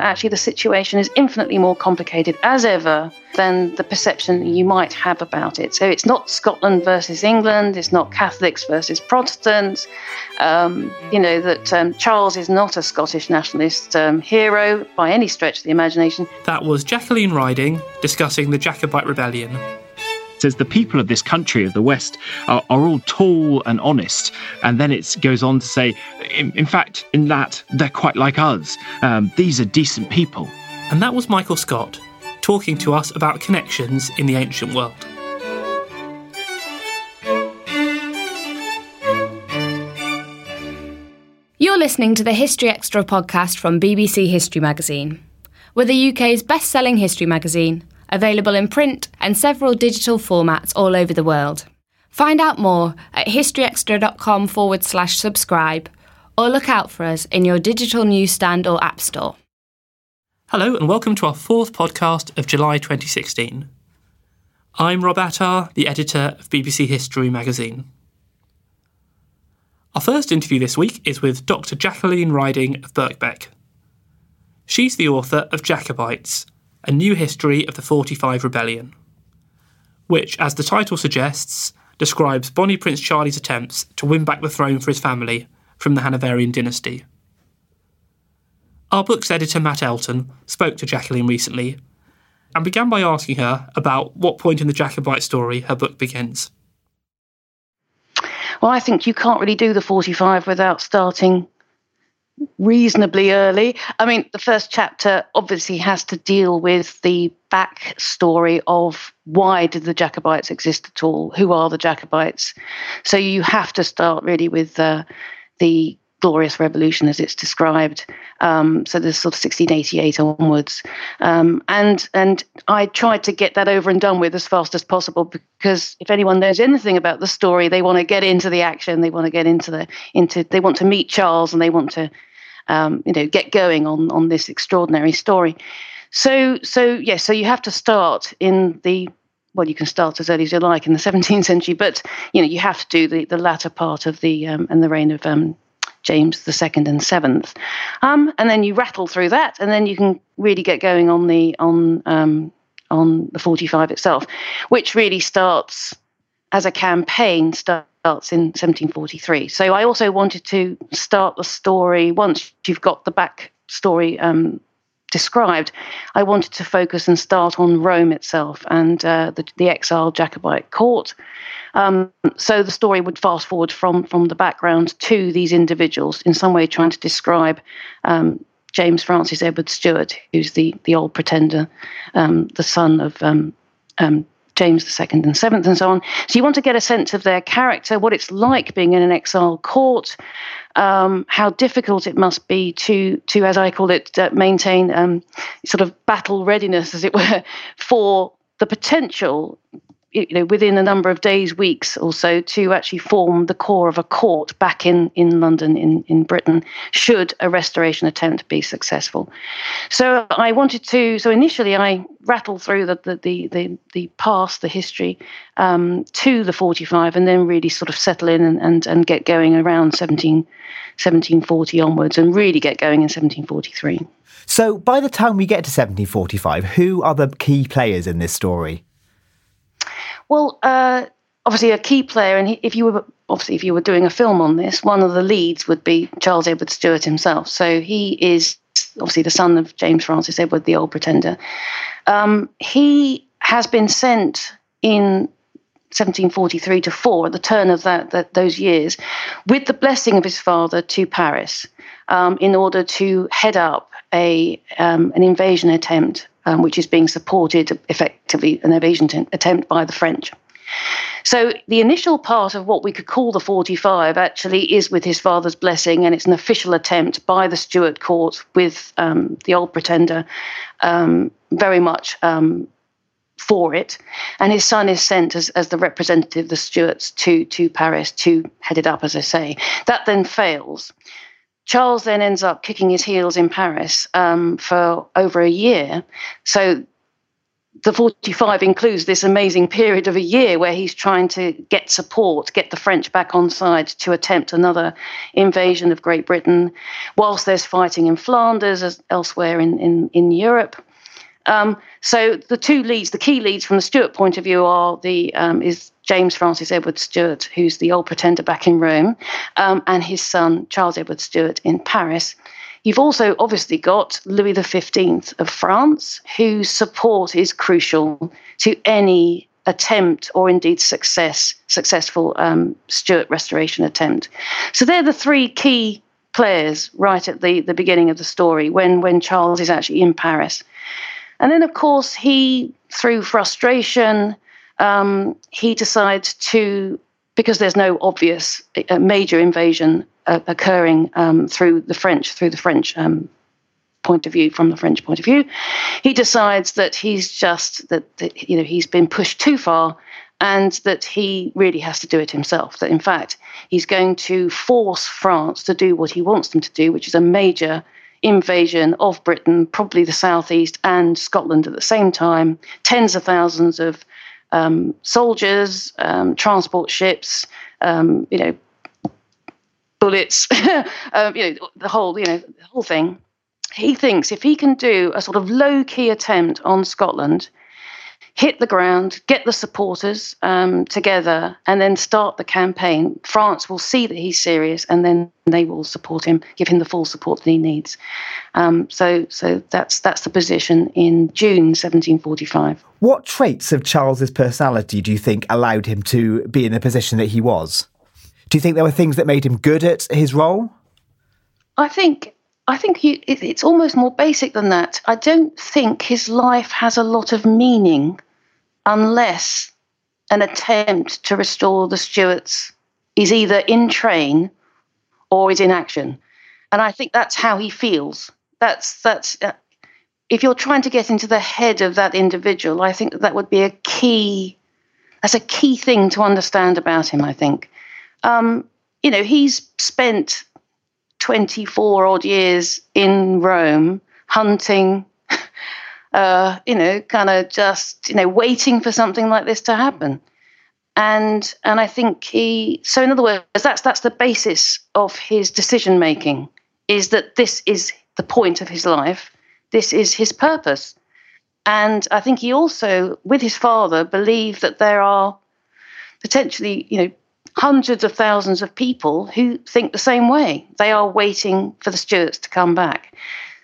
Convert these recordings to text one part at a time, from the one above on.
That actually the situation is infinitely more complicated as ever than the perception you might have about it. So it's not Scotland versus England, it's not Catholics versus Protestants. Um, you know, that um, Charles is not a Scottish nationalist um, hero by any stretch of the imagination. That was Jacqueline Riding discussing the Jacobite Rebellion says the people of this country of the West are, are all tall and honest. And then it goes on to say, in, in fact, in that, they're quite like us. Um, these are decent people. And that was Michael Scott talking to us about connections in the ancient world. You're listening to the History Extra podcast from BBC History Magazine. We're the UK's best selling history magazine available in print and several digital formats all over the world. Find out more at historyextra.com forward slash subscribe or look out for us in your digital newsstand or app store. Hello, and welcome to our fourth podcast of July 2016. I'm Rob Attar, the editor of BBC History magazine. Our first interview this week is with Dr. Jacqueline Riding of Birkbeck. She's the author of Jacobites, a New History of the 45 Rebellion, which, as the title suggests, describes Bonnie Prince Charlie's attempts to win back the throne for his family from the Hanoverian dynasty. Our book's editor, Matt Elton, spoke to Jacqueline recently and began by asking her about what point in the Jacobite story her book begins. Well, I think you can't really do the 45 without starting reasonably early. I mean, the first chapter obviously has to deal with the backstory of why did the Jacobites exist at all? Who are the Jacobites? So you have to start really with uh, the glorious revolution as it's described. Um, so there's sort of 1688 onwards, um, and and I tried to get that over and done with as fast as possible because if anyone knows anything about the story, they want to get into the action, they want to get into the into they want to meet Charles and they want to um, you know, get going on on this extraordinary story. So, so yes, yeah, so you have to start in the well, you can start as early as you like in the 17th century, but you know, you have to do the, the latter part of the um, and the reign of um, James Second and Seventh, um, and then you rattle through that, and then you can really get going on the on um, on the 45 itself, which really starts as a campaign starts in 1743. So I also wanted to start the story once you've got the back story um, described. I wanted to focus and start on Rome itself and uh, the, the exiled Jacobite court. Um, so the story would fast forward from from the background to these individuals in some way trying to describe um, James Francis Edward Stuart, who's the the old pretender, um, the son of um, um, James Second and Seventh, and so on. So you want to get a sense of their character, what it's like being in an exile court, um, how difficult it must be to to, as I call it, uh, maintain um, sort of battle readiness, as it were, for the potential you know, within a number of days, weeks or so, to actually form the core of a court back in, in London, in, in Britain, should a restoration attempt be successful. So I wanted to, so initially I rattled through the, the, the, the, the past, the history, um, to the 45, and then really sort of settle in and, and, and get going around 17, 1740 onwards, and really get going in 1743. So by the time we get to 1745, who are the key players in this story? Well, uh, obviously a key player, and if you were obviously if you were doing a film on this, one of the leads would be Charles Edward Stuart himself. So he is obviously the son of James Francis Edward, the Old Pretender. Um, he has been sent in 1743 to 4 at the turn of that, that those years with the blessing of his father to Paris um, in order to head up a um, an invasion attempt um, which is being supported effectively an invasion t- attempt by the French. So the initial part of what we could call the 45 actually is with his father's blessing, and it's an official attempt by the Stuart court with um, the old pretender um, very much um, for it. And his son is sent as, as the representative of the Stuarts to, to Paris to head it up, as I say. That then fails. Charles then ends up kicking his heels in Paris um, for over a year. So the 45 includes this amazing period of a year where he's trying to get support, get the French back on side to attempt another invasion of Great Britain, whilst there's fighting in Flanders as elsewhere in, in, in Europe. Um, so the two leads, the key leads from the Stuart point of view, are the um, is James Francis Edward Stuart, who's the old pretender back in Rome, um, and his son Charles Edward Stuart in Paris. You've also obviously got Louis XV of France, whose support is crucial to any attempt or indeed success, successful um, Stuart restoration attempt. So they're the three key players right at the, the beginning of the story when, when Charles is actually in Paris. And then, of course, he, through frustration, um, he decides to, because there's no obvious uh, major invasion uh, occurring um, through the French, through the French um, point of view, from the French point of view, he decides that he's just that, that you know he's been pushed too far and that he really has to do it himself. That in fact, he's going to force France to do what he wants them to do, which is a major invasion of Britain, probably the southeast and Scotland at the same time. Tens of thousands of um, soldiers, um, transport ships, um, you know, bullets, uh, you know, the whole, you know, the whole thing. He thinks if he can do a sort of low key attempt on Scotland, hit the ground, get the supporters um, together, and then start the campaign. France will see that he's serious, and then they will support him, give him the full support that he needs. Um, so, so that's that's the position in June 1745. What traits of Charles's personality do you think allowed him to be in the position that he was? Do you think there were things that made him good at his role? I think I think he, it's almost more basic than that. I don't think his life has a lot of meaning unless an attempt to restore the Stuarts is either in train or is in action. And I think that's how he feels. That's that's uh, if you're trying to get into the head of that individual, I think that, that would be a key. That's a key thing to understand about him. I think. Um, you know, he's spent 24 odd years in Rome hunting, uh, you know, kind of just, you know, waiting for something like this to happen. and and I think he. So in other words, that's that's the basis of his decision making. Is that this is the point of his life? This is his purpose. And I think he also, with his father, believed that there are potentially, you know, hundreds of thousands of people who think the same way. They are waiting for the Stuarts to come back.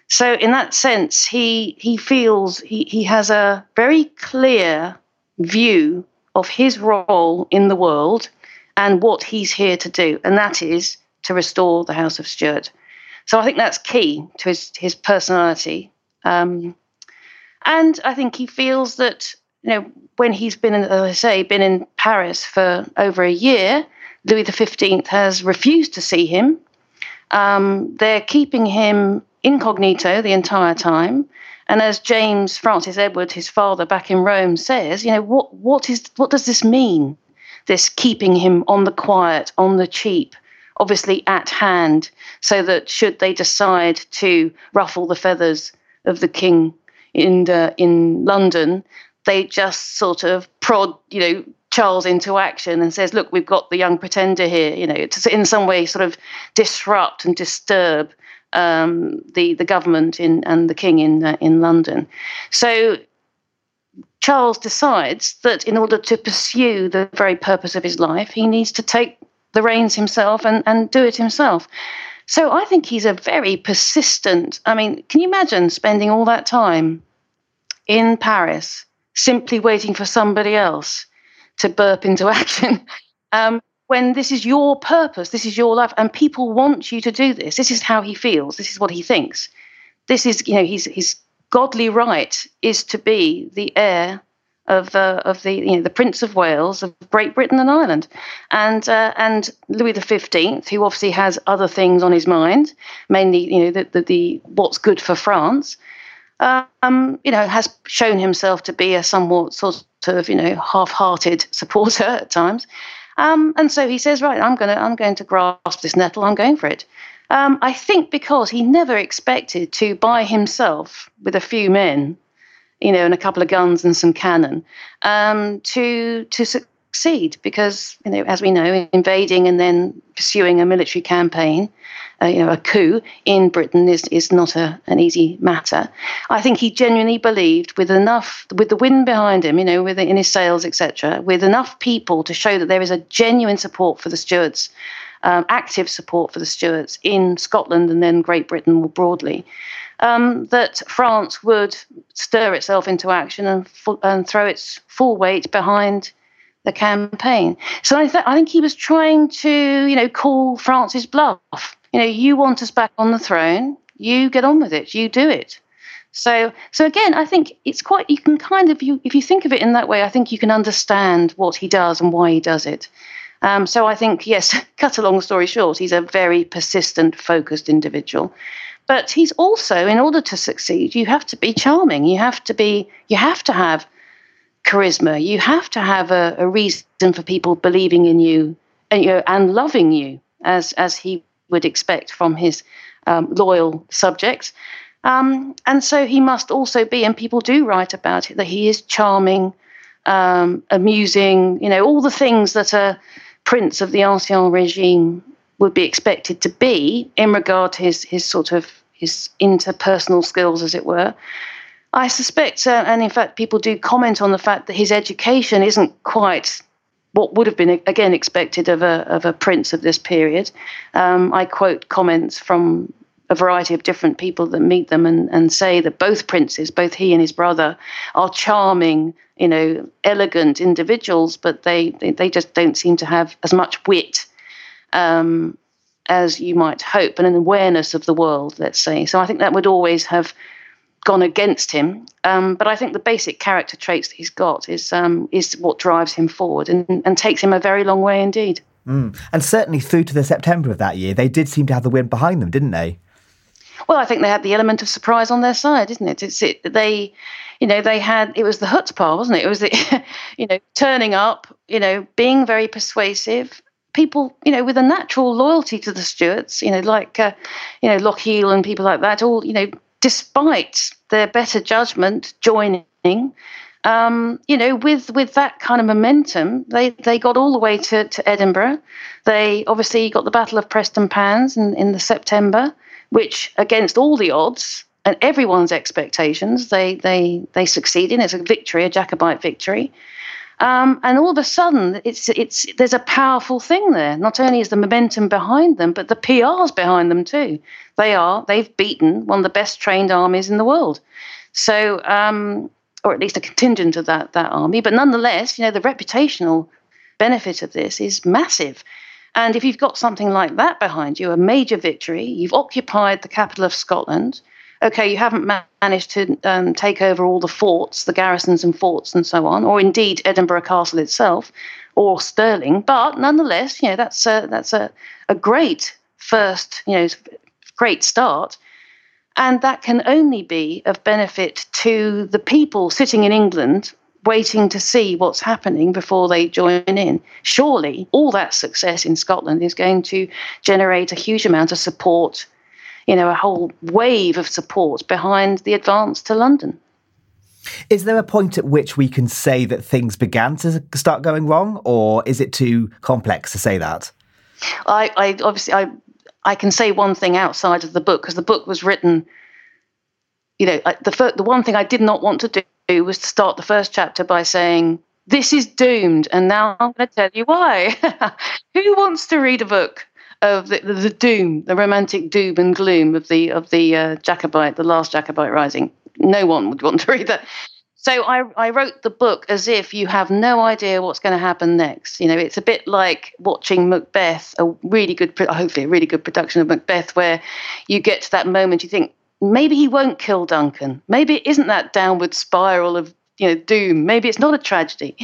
So in that sense, he he feels he, he has a very clear view of his role in the world and what he's here to do, and that is to restore the House of Stuart. So I think that's key to his his personality. Um, and I think he feels that you know when he's been, in, as I say, been in Paris for over a year, Louis XV has refused to see him. Um, they're keeping him incognito the entire time. And as James Francis Edward, his father back in Rome, says, you know, what, what, is, what does this mean? This keeping him on the quiet, on the cheap, obviously at hand, so that should they decide to ruffle the feathers of the king in, the, in London, they just sort of prod, you know, Charles into action and says, "Look, we've got the young pretender here." You know, to in some way sort of disrupt and disturb um, the the government in and the king in uh, in London. So Charles decides that in order to pursue the very purpose of his life, he needs to take the reins himself and, and do it himself. So I think he's a very persistent. I mean, can you imagine spending all that time in Paris simply waiting for somebody else to burp into action. Um, when this is your purpose, this is your life, and people want you to do this. This is how he feels. This is what he thinks. This is, you know, his his godly right is to be the heir of uh, of the you know the Prince of Wales of Great Britain and Ireland, and uh, and Louis the Fifteenth, who obviously has other things on his mind, mainly you know the, the, the what's good for France um, you know, has shown himself to be a somewhat sort of, you know, half-hearted supporter at times. Um, and so he says, right, I'm going to, I'm going to grasp this nettle. I'm going for it. Um, I think because he never expected to, by himself, with a few men, you know, and a couple of guns and some cannon, um, to to succeed. Because you know, as we know, invading and then pursuing a military campaign uh, you know, a coup in Britain is, is not a, an easy matter. I think he genuinely believed with enough, with the wind behind him, you know, with in his sails, etc., with enough people to show that there is a genuine support for the Stuarts, um, active support for the Stuarts in Scotland and then Great Britain more broadly. Um, that France would stir itself into action and, and throw its full weight behind the campaign. So I, th- I think he was trying to, you know, call France's bluff you know, you want us back on the throne, you get on with it, you do it. So, so again, I think it's quite. You can kind of, you if you think of it in that way, I think you can understand what he does and why he does it. Um, so I think, yes, cut a long story short, he's a very persistent, focused individual. But he's also, in order to succeed, you have to be charming. You have to be, you have to have charisma. You have to have a, a reason for people believing in you and, you know, and loving you, as as he would expect from his um, loyal subjects. Um, and so he must also be, and people do write about it, that he is charming, um, amusing, you know, all the things that a prince of the Ancien regime would be expected to be in regard to his, his sort of his interpersonal skills, as it were. I suspect, uh, and in fact, people do comment on the fact that his education isn't quite what would have been again expected of a of a prince of this period. Um, I quote comments from a variety of different people that meet them and, and say that both princes, both he and his brother, are charming, you know, elegant individuals, but they they, they just don't seem to have as much wit um, as you might hope and an awareness of the world, let's say. So I think that would always have gone against him. Um, but I think the basic character traits that he's got is um, is what drives him forward and, and takes him a very long way indeed. Mm. And certainly through to the September of that year, they did seem to have the wind behind them, didn't they? Well, I think they had the element of surprise on their side, isn't it? It's it, they, you know, they had it was the chutzpah, wasn't it? It was the, you know, turning up, you know, being very persuasive. People, you know, with a natural loyalty to the Stuarts, you know, like, uh, you know, Lochiel and people like that, all, you know, despite their better judgment, joining. um, you know, with with that kind of momentum, they they got all the way to, to Edinburgh. They obviously got the Battle of Prestonpans in, in the September, which against all the odds and everyone's expectations, they they they succeed in. It's a victory, a Jacobite victory. Um, and all of a sudden, it's it's there's a powerful thing there. Not only is the momentum behind them, but the PR's behind them too. They are they've beaten one of the best trained armies in the world. So um, or at least a contingent of that that army. But nonetheless, you know, the reputational benefit of this is massive. And if you've got something like that behind you, a major victory, you've occupied the capital of Scotland. Okay, you haven't managed to um, take over all the forts, the garrisons and forts, and so on, or indeed Edinburgh Castle itself, or Stirling. But nonetheless, you know that's a, that's a, a great first, you know, great start. And that can only be of benefit to the people sitting in England waiting to see what's happening before they join in. Surely all that success in Scotland is going to generate a huge amount of support, you know, a whole wave of support behind the advance to London. Is there a point at which we can say that things began to start going wrong, or is it too complex to say that? I, I obviously I I can say one thing outside of the book because the book was written. You know, the the one thing I did not want to do was to start the first chapter by saying this is doomed, and now I'm going to tell you why. Who wants to read a book of the, the, the, doom, the romantic doom and gloom of the of the uh, Jacobite, the last Jacobite rising? No one would want to read that. So I, I wrote the book as if you have no idea what's going to happen next. You know, it's a bit like watching Macbeth, a really good, hopefully a really good production of Macbeth, where you get to that moment, you think maybe he won't kill Duncan. Maybe it isn't that downward spiral of you know doom. Maybe it's not a tragedy.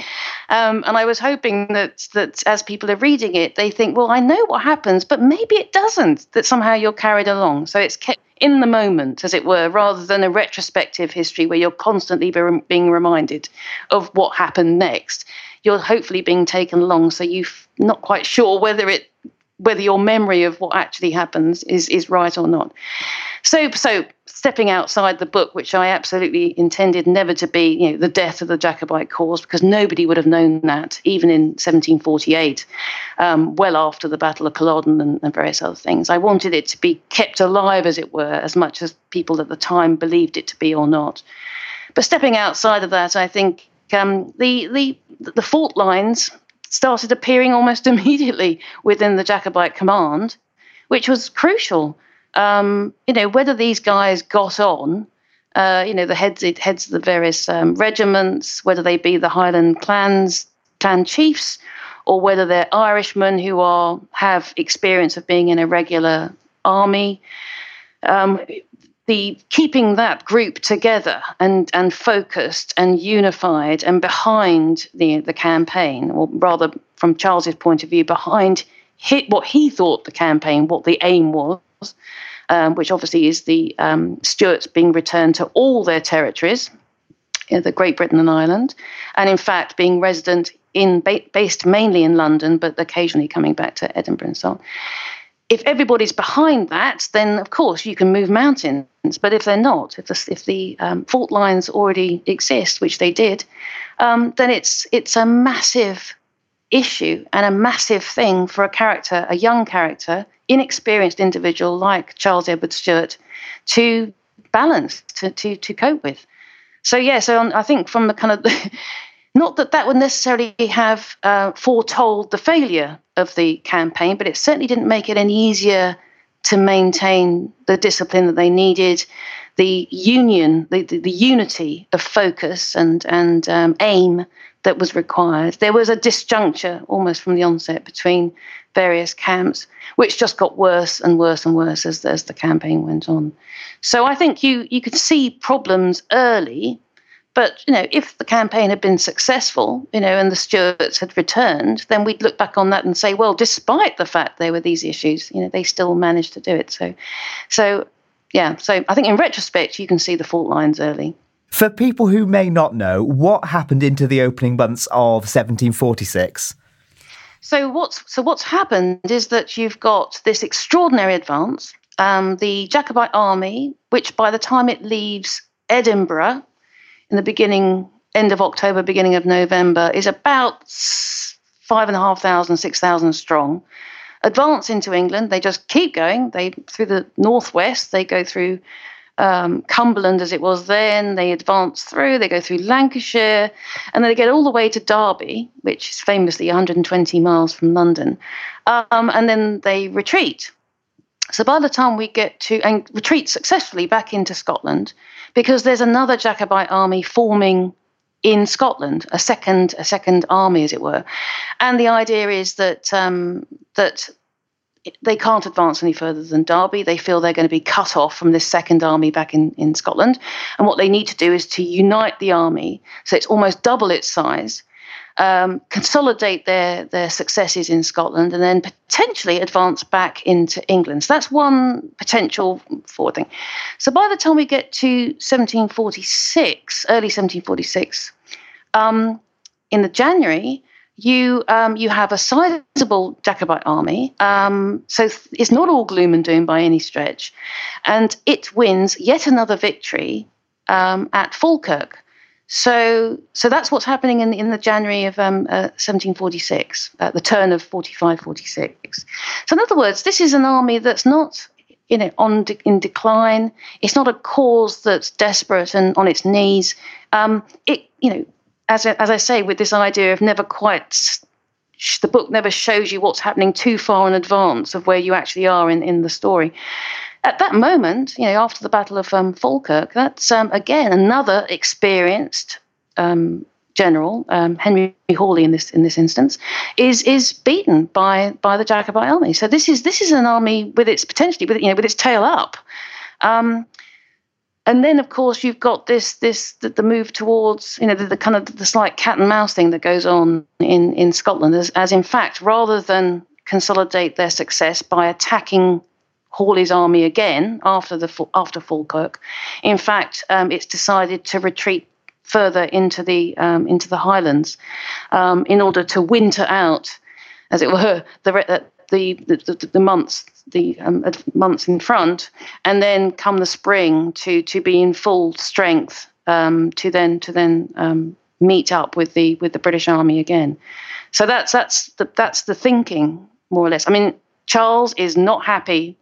Um, and I was hoping that that as people are reading it, they think, well, I know what happens, but maybe it doesn't. That somehow you're carried along. So it's kept in the moment, as it were, rather than a retrospective history where you're constantly be- being reminded of what happened next. You're hopefully being taken along, so you're not quite sure whether it whether your memory of what actually happens is is right or not. So so stepping outside the book, which I absolutely intended never to be, you know, the death of the Jacobite cause, because nobody would have known that, even in 1748, um, well after the Battle of Culloden and, and, various other things. I wanted it to be kept alive, as it were, as much as people at the time believed it to be or not. But stepping outside of that, I think um, the the the fault lines started appearing almost immediately within the Jacobite command, which was crucial um, you know, whether these guys got on, uh, you know, the heads heads of the various um, regiments, whether they be the Highland clans, clan chiefs, or whether they're Irishmen who are have experience of being in a regular army. Um, keeping that group together and and focused and unified and behind the the campaign, or rather, from Charles's point of view, behind hit what he thought the campaign, what the aim was, um, which obviously is the um, Stuarts being returned to all their territories, you know, the Great Britain and Ireland, and in fact being resident in based mainly in London, but occasionally coming back to Edinburgh and so on. If everybody's behind that, then of course you can move mountains. But if they're not, if the, if the um, fault lines already exist, which they did, um, then it's it's a massive issue and a massive thing for a character, a young character, inexperienced individual like Charles Edward Stuart to balance, to, to, to cope with. So, yeah, so on, I think from the kind of, not that that would necessarily have uh, foretold the failure of the campaign, but it certainly didn't make it any easier to maintain the discipline that they needed, the union, the, the, the unity of focus and, and um, aim that was required. There was a disjuncture almost from the onset between various camps, which just got worse and worse and worse as, as the campaign went on. So I think you you could see problems early, but you know if the campaign had been successful, you know, and the Stuarts had returned, then we'd look back on that and say, well, despite the fact there were these issues, you know, they still managed to do it. So, so yeah. So I think in retrospect, you can see the fault lines early. For people who may not know, what happened into the opening months of 1746? So what's so what's happened is that you've got this extraordinary advance. Um, the Jacobite army, which by the time it leaves Edinburgh in the beginning end of October, beginning of November, is about five and a half thousand, six thousand strong. Advance into England, they just keep going. They through the northwest, they go through um, Cumberland as it was then. They advance through, they go through Lancashire, and then they get all the way to Derby, which is famously 120 miles from London. Um, and then they retreat. So by the time we get to, and retreat successfully back into Scotland, because there's another Jacobite army forming in Scotland, a second a second army, as it were, and the idea is that um, that they can't advance any further than Derby. They feel they're going to be cut off from this second army back in, in Scotland. And what they need to do is to unite the army so it's almost double its size, um, consolidate their, their successes in Scotland, and then potentially advance back into England. So that's one potential forward thing. So by the time we get to 1746, early 1746, um, in the January, you um, you have a sizable Jacobite army. Um, so it's not all gloom and doom by any stretch, and it wins yet another victory um, at Falkirk. So so that's what's happening in in the January of um, uh, 1746, at the turn of 45-46. So in other words, this is an army that's not you know on de- in decline. It's not a cause that's desperate and on its knees. Um, it you know as, as I say, with this idea of never quite, the book never shows you what's happening too far in advance of where you actually are in, in the story. At that moment, you know, after the Battle of um, Falkirk, that's um, again another experienced um, general, um, Henry Hawley in this in this instance, is is beaten by by the Jacobite army. So this is this is an army with its potentially with you know with its tail up. Um, and then of course you've got this this the, the move towards you know the, the, kind of the slight cat and mouse thing that goes on in in Scotland as, as in fact rather than consolidate their success by attacking Hawley's army again after the after Falkirk in fact um, it's decided to retreat further into the um, into the Highlands um, in order to winter out as it were the the, the, the months the um, months in front, and then come the spring to to be in full strength um, to then to then meet up with the with the British Army again. So that's that's the, that's the thinking more or less. I mean, Charles is not happy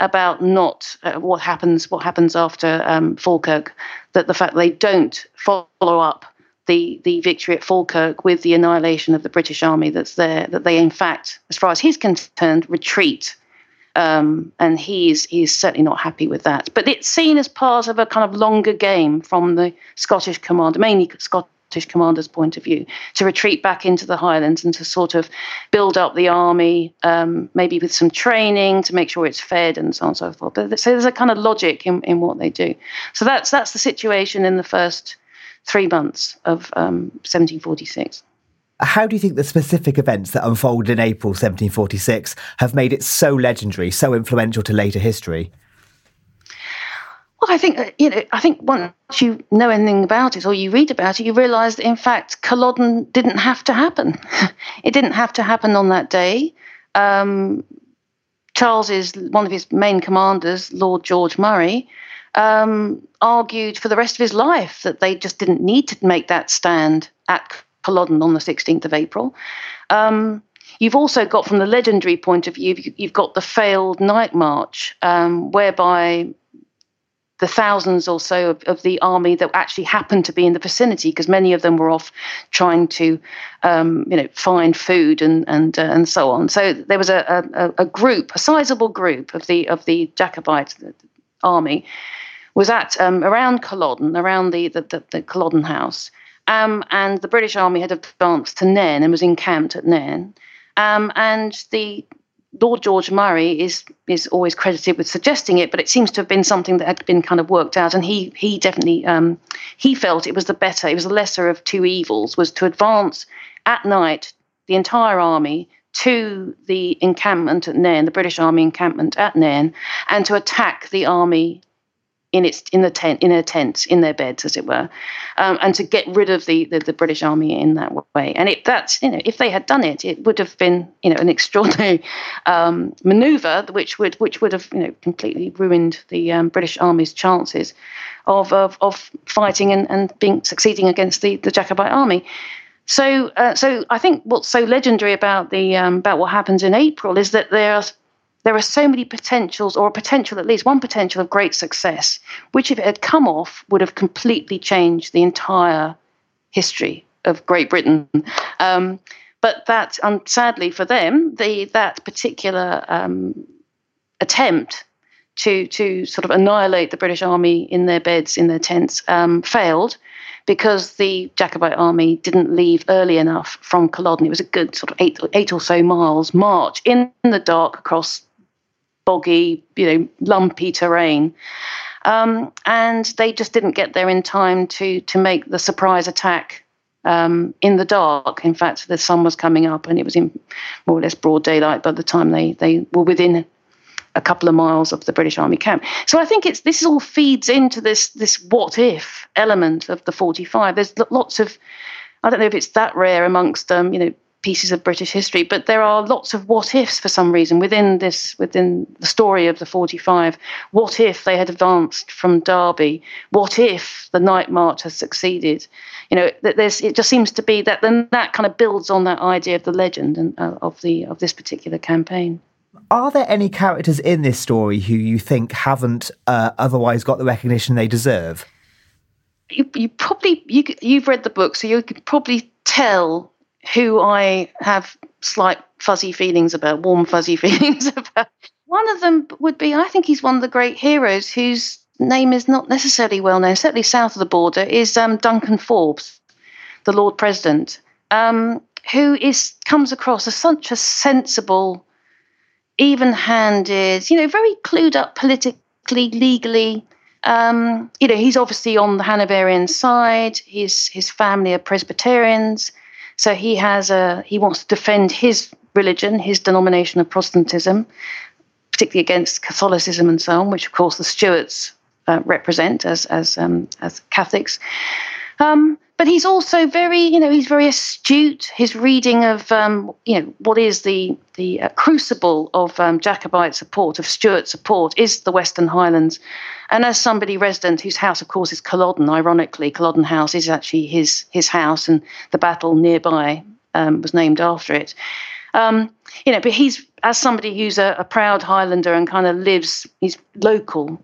about not uh, what happens what happens after um, Falkirk. That the fact they don't follow up the the victory at Falkirk with the annihilation of the British army that's there. That they, in fact, as far as he's concerned, retreat. Um, and he's he's certainly not happy with that. But it's seen as part of a kind of longer game from the Scottish commander, mainly Scottish commander's point of view, to retreat back into the Highlands and to sort of build up the army, um, maybe with some training to make sure it's fed and so on and so forth. But so there's a kind of logic in, in what they do. So that's that's the situation in the first three months of um, 1746. How do you think the specific events that unfolded in April 1746 have made it so legendary, so influential to later history? Well, I think uh, you know. I think once you know anything about it or you read about it, you realise that in fact Culloden didn't have to happen. it didn't have to happen on that day. Um, Charles is one of his main commanders, Lord George Murray, um, argued for the rest of his life that they just didn't need to make that stand at Culloden on the 16th of April. Um, you've also got, from the legendary point of view, you've got the failed night march, um, whereby the thousands or so of, of, the army that actually happened to be in the vicinity, because many of them were off trying to, um, you know, find food and and uh, and so on. So there was a, a, a group, a sizable group of the of the Jacobite army, was at um, around Culloden, around the, the, the, the Culloden House. Um, and the British Army had advanced to Nairn and was encamped at Nairn. Um, and the Lord George Murray is is always credited with suggesting it, but it seems to have been something that had been kind of worked out, and he he definitely um, he felt it was the better, it was the lesser of two evils, was to advance at night the entire army to the encampment at Nairn, the British Army encampment at Nairn, and to attack the army in its in the tent in their tents in their beds as it were um, and to get rid of the, the, the British army in that way. And it that's you know if they had done it it would have been you know an extraordinary um, maneuver which would which would have you know completely ruined the um, British army's chances of of, of fighting and, and being succeeding against the, the Jacobite army. So, uh, so I think what's so legendary about the um, about what happens in April is that there's there are so many potentials, or a potential, at least one potential of great success, which, if it had come off, would have completely changed the entire history of Great Britain. Um, but that, um, sadly for them, the that particular um, attempt to to sort of annihilate the British army in their beds, in their tents, um, failed because the Jacobite army didn't leave early enough from Culloden. It was a good sort of eight, eight or so miles march in the dark across boggy, you know, lumpy terrain. Um, and they just didn't get there in time to to make the surprise attack um, in the dark. In fact, the sun was coming up, and it was in more or less broad daylight by the time they they were within a couple of miles of the British Army camp. So I think it's this all feeds into this this what if element of the 45. There's lots of I don't know if it's that rare amongst um, you know pieces of British history, but there are lots of what ifs for some reason within this within the story of the 45. What if they had advanced from Derby? What if the night march has succeeded? You know, there's it just seems to be that then that kind of builds on that idea of the legend and uh, of the of this particular campaign. Are there any characters in this story who you think haven't uh, otherwise got the recognition they deserve? You, you probably you you've read the book, so you could probably tell who I have slight fuzzy feelings about, warm fuzzy feelings about. One of them would be I think he's one of the great heroes whose name is not necessarily well known, certainly south of the border, is um, Duncan Forbes, the Lord President, um, who is comes across as such a sensible even-handed, you know, very clued up politically, legally. Um, you know, he's obviously on the Hanoverian side. His his family are Presbyterians, so he has a he wants to defend his religion, his denomination of Protestantism, particularly against Catholicism and so on, which of course the Stuarts uh, represent as as um, as Catholics. Um, but he's also very, you know, he's very astute. His reading of, um, you know, what is the the uh, crucible of um, Jacobite support, of Stuart support, is the Western Highlands. And as somebody resident whose house, of course, is Culloden, ironically, Culloden House is actually his his house, and the battle nearby um, was named after it. Um, you know, but he's as somebody who's a, a proud Highlander and kind of lives, he's local.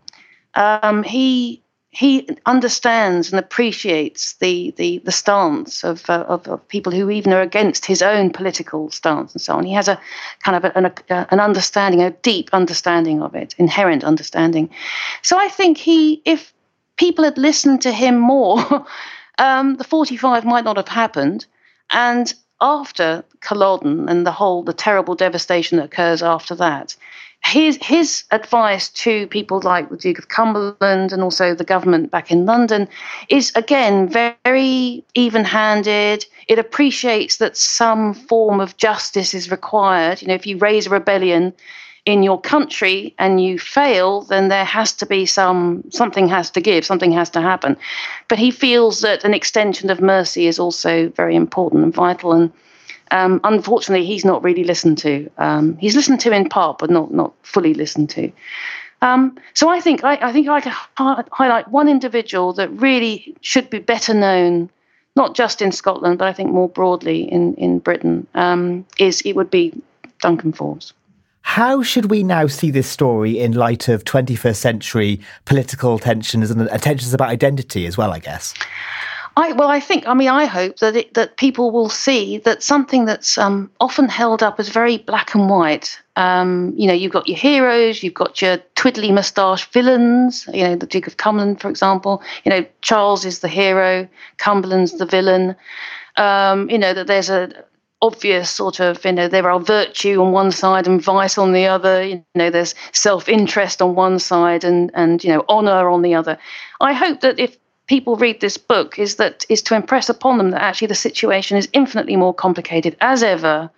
Um, he he understands and appreciates the the, the stance of, uh, of, of people who even are against his own political stance and so on. He has a kind of an, a, an understanding, a deep understanding of it, inherent understanding. So I think he, if people had listened to him more, um, the 45 might not have happened. And after Culloden and the whole the terrible devastation that occurs after that, his his advice to people like the Duke of Cumberland and also the government back in London is again very even-handed. It appreciates that some form of justice is required. You know, if you raise a rebellion in your country and you fail, then there has to be some something has to give, something has to happen. But he feels that an extension of mercy is also very important and vital and um, unfortunately, he's not really listened to. Um, he's listened to in part, but not not fully listened to. Um, so I think I, I think I could highlight one individual that really should be better known, not just in Scotland, but I think more broadly in in Britain. Um, is it would be Duncan Forbes. How should we now see this story in light of 21st century political tensions and tensions about identity as well? I guess. I, well, I think, I mean, I hope that it, that people will see that something that's um, often held up as very black and white. Um, you know, you've got your heroes, you've got your twiddly moustache villains. You know, the Duke of Cumberland, for example. You know, Charles is the hero, Cumberland's the villain. Um, you know that there's a obvious sort of you know there are virtue on one side and vice on the other you know there's self-interest on one side and and you know honor on the other i hope that if people read this book is that is to impress upon them that actually the situation is infinitely more complicated as ever.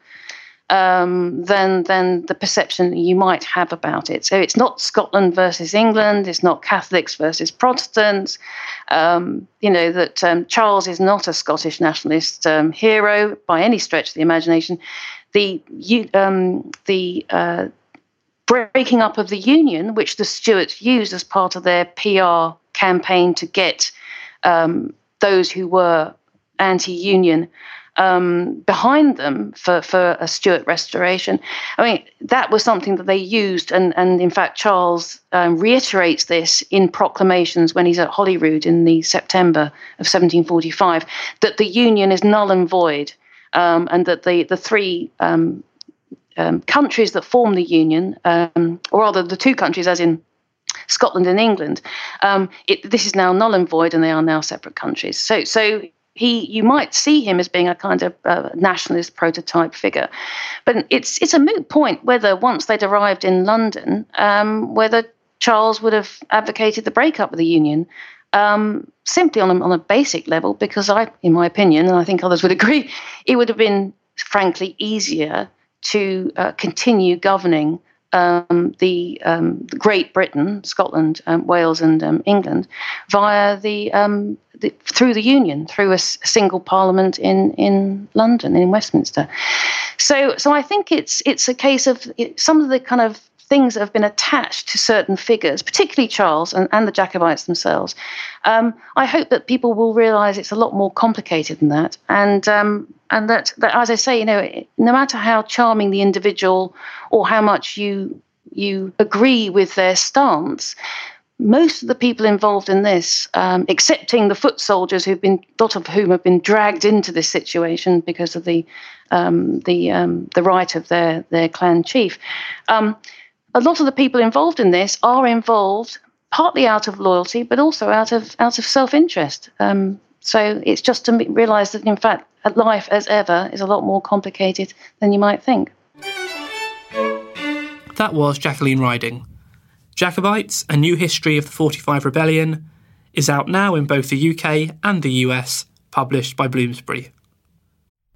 um, than than the perception you might have about it. So it's not Scotland versus England. It's not Catholics versus Protestants. Um, you know that um, Charles is not a Scottish nationalist um, hero by any stretch of the imagination. The you, um, the uh, breaking up of the union, which the Stuarts used as part of their PR campaign to get um, those who were anti-union um, behind them for, for a Stuart restoration. I mean, that was something that they used, and, and in fact, Charles um, reiterates this in proclamations when he's at Holyrood in the September of 1745 that the union is null and void, um, and that the the three um, um, countries that form the union, um, or rather the two countries, as in Scotland and England, it, this is now null and void, and they are now separate countries. So, so he you might see him as being a kind of uh, nationalist prototype figure but it's it's a moot point whether once they'd arrived in london um, whether charles would have advocated the breakup of the union um, simply on a, on a basic level because i in my opinion and i think others would agree it would have been frankly easier to uh, continue governing um, the, um, Great Britain, Scotland, um, Wales, and um, England via the, um, the, through the Union, through a, single Parliament in in London, in Westminster. So, so I think it's it's a case of it, some of the kind of things that have been attached to certain figures, particularly Charles and, and the Jacobites themselves. Um, I hope that people will realise it's a lot more complicated than that, and and that, that, as I say, you know, no matter how charming the individual or how much you you agree with their stance, most of the people involved in this, um, excepting the foot soldiers, who've been a lot of whom have been dragged into this situation because of the um, the um, the right of their their clan chief. Um, a lot of the people involved in this are involved partly out of loyalty, but also out of out of self interest. Um, so it's just to realise that, in fact, life as ever is a lot more complicated than you might think. That was Jacqueline Riding. Jacobites, A New History of the 45 Rebellion, is out now in both the UK and the US, published by Bloomsbury.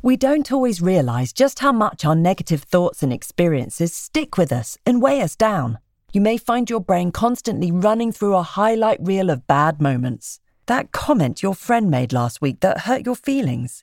We don't always realise just how much our negative thoughts and experiences stick with us and weigh us down. You may find your brain constantly running through a highlight reel of bad moments. That comment your friend made last week that hurt your feelings,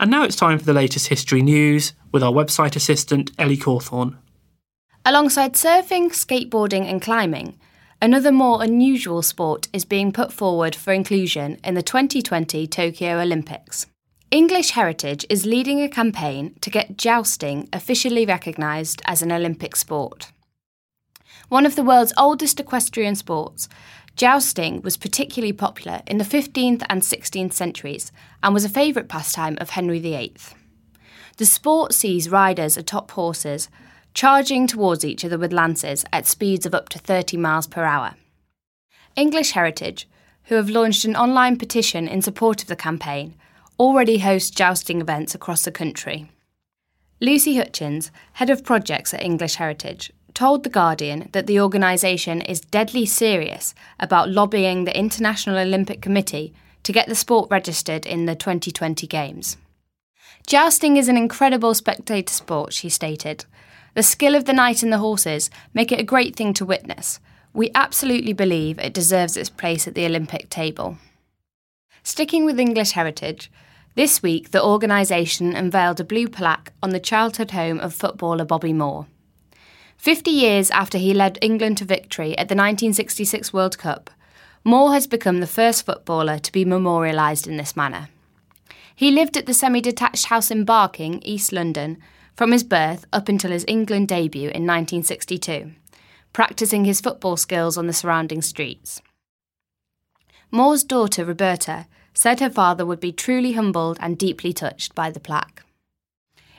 And now it's time for the latest history news with our website assistant, Ellie Cawthorne. Alongside surfing, skateboarding, and climbing, another more unusual sport is being put forward for inclusion in the 2020 Tokyo Olympics. English Heritage is leading a campaign to get jousting officially recognised as an Olympic sport. One of the world's oldest equestrian sports, jousting was particularly popular in the 15th and 16th centuries and was a favourite pastime of Henry VIII. The sport sees riders atop horses charging towards each other with lances at speeds of up to 30 miles per hour. English Heritage, who have launched an online petition in support of the campaign, already host jousting events across the country. Lucy Hutchins, head of projects at English Heritage, told The Guardian that the organisation is deadly serious about lobbying the International Olympic Committee to get the sport registered in the 2020 Games. Jousting is an incredible spectator sport, she stated. The skill of the knight and the horses make it a great thing to witness. We absolutely believe it deserves its place at the Olympic table. Sticking with English heritage, this week the organisation unveiled a blue plaque on the childhood home of footballer Bobby Moore. 50 years after he led England to victory at the 1966 World Cup, Moore has become the first footballer to be memorialised in this manner. He lived at the semi detached house in Barking, East London, from his birth up until his England debut in 1962, practising his football skills on the surrounding streets. Moore's daughter, Roberta, said her father would be truly humbled and deeply touched by the plaque.